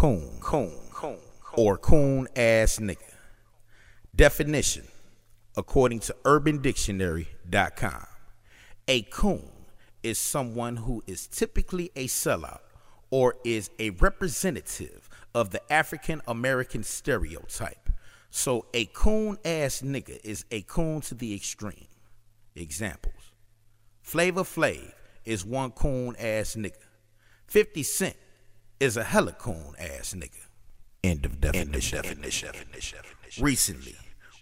coon, coon, coon, or coon ass nigga. Definition, according to UrbanDictionary.com, a coon is someone who is typically a sellout or is a representative of the African American stereotype. So a coon ass nigga is a coon to the extreme. Examples Flavor Flav is one coon ass nigga. 50 Cent is a hella coon ass nigga. End of definition. End of definition. Recently,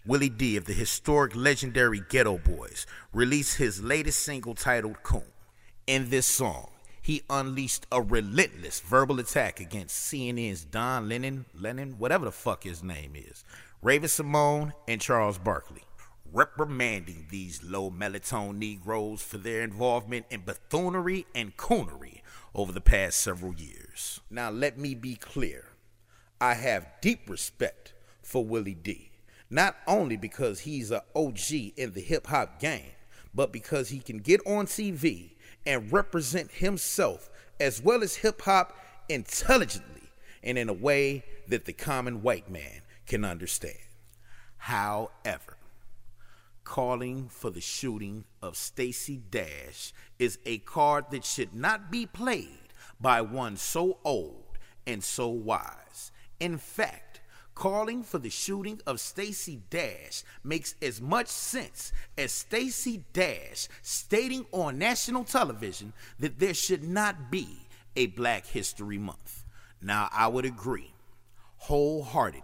Willie D of the historic legendary Geto Boys released his latest single titled Coon. In this song, he unleashed a relentless verbal attack against CNN's Don Lennon, Lennon, whatever the fuck his name is, Raven-Symoné, and Charles Barkley, reprimanding these low melatonin Negroes for their involvement in buffoonery and coonery over the past several years. Now, let me be clear. I have deep respect for Willie D. Not only because he's an OG in the hip hop game, but because he can get on TV and represent himself as well as hip hop intelligently and in a way that the common white man can understand. However, calling for the shooting of Stacey Dash is a card that should not be played by one so old and so wise. In fact, calling for the shooting of Stacey Dash makes as much sense as Stacey Dash stating on national television that there should not be a Black History Month. Now, I would agree wholeheartedly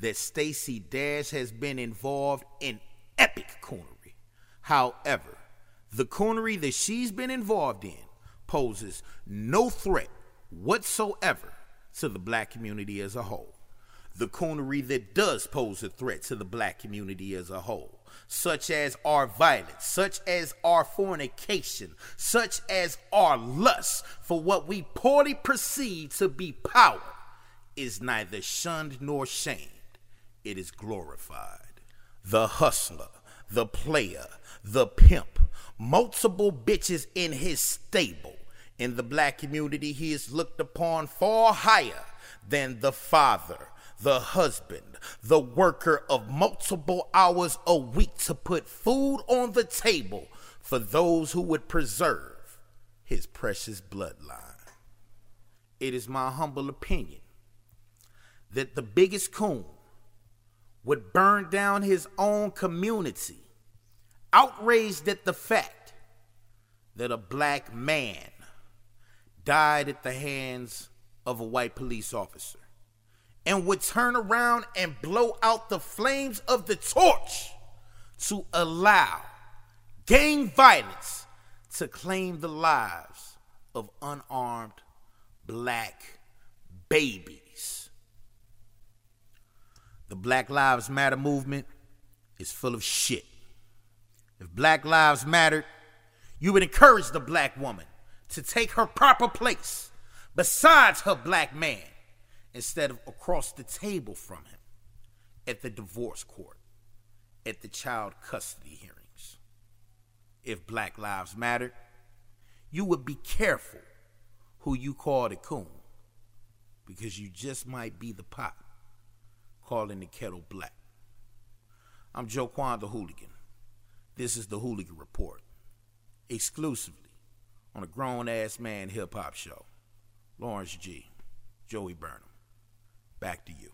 that Stacey Dash has been involved in. However, the coonery that she's been involved in poses no threat whatsoever to the black community as a whole. The coonery that does pose a threat to the black community as a whole, such as our violence, such as our fornication, such as our lust for what we poorly perceive to be power, is neither shunned nor shamed. It is glorified. The hustler, the player, the pimp, multiple bitches in his stable. In the black community, he is looked upon far higher than the father, the husband, the worker of multiple hours a week to put food on the table for those who would preserve his precious bloodline. It is my humble opinion that the biggest coon would burn down his own community, outraged at the fact that a black man died at the hands of a white police officer, and would turn around and blow out the flames of the torch to allow gang violence to claim the lives of unarmed black babies. The Black Lives Matter movement is full of shit. If Black Lives mattered, you would encourage the black woman to take her proper place besides her black man instead of across the table from him at the divorce court, at the child custody hearings. If Black Lives mattered, you would be careful who you call the coon because you just might be the pot calling the kettle black. I'm Joquan the Hooligan. This is the Hooligan Report, exclusively on a grown ass man hip hop show. Lawrence G. Joey Burnham. Back to you.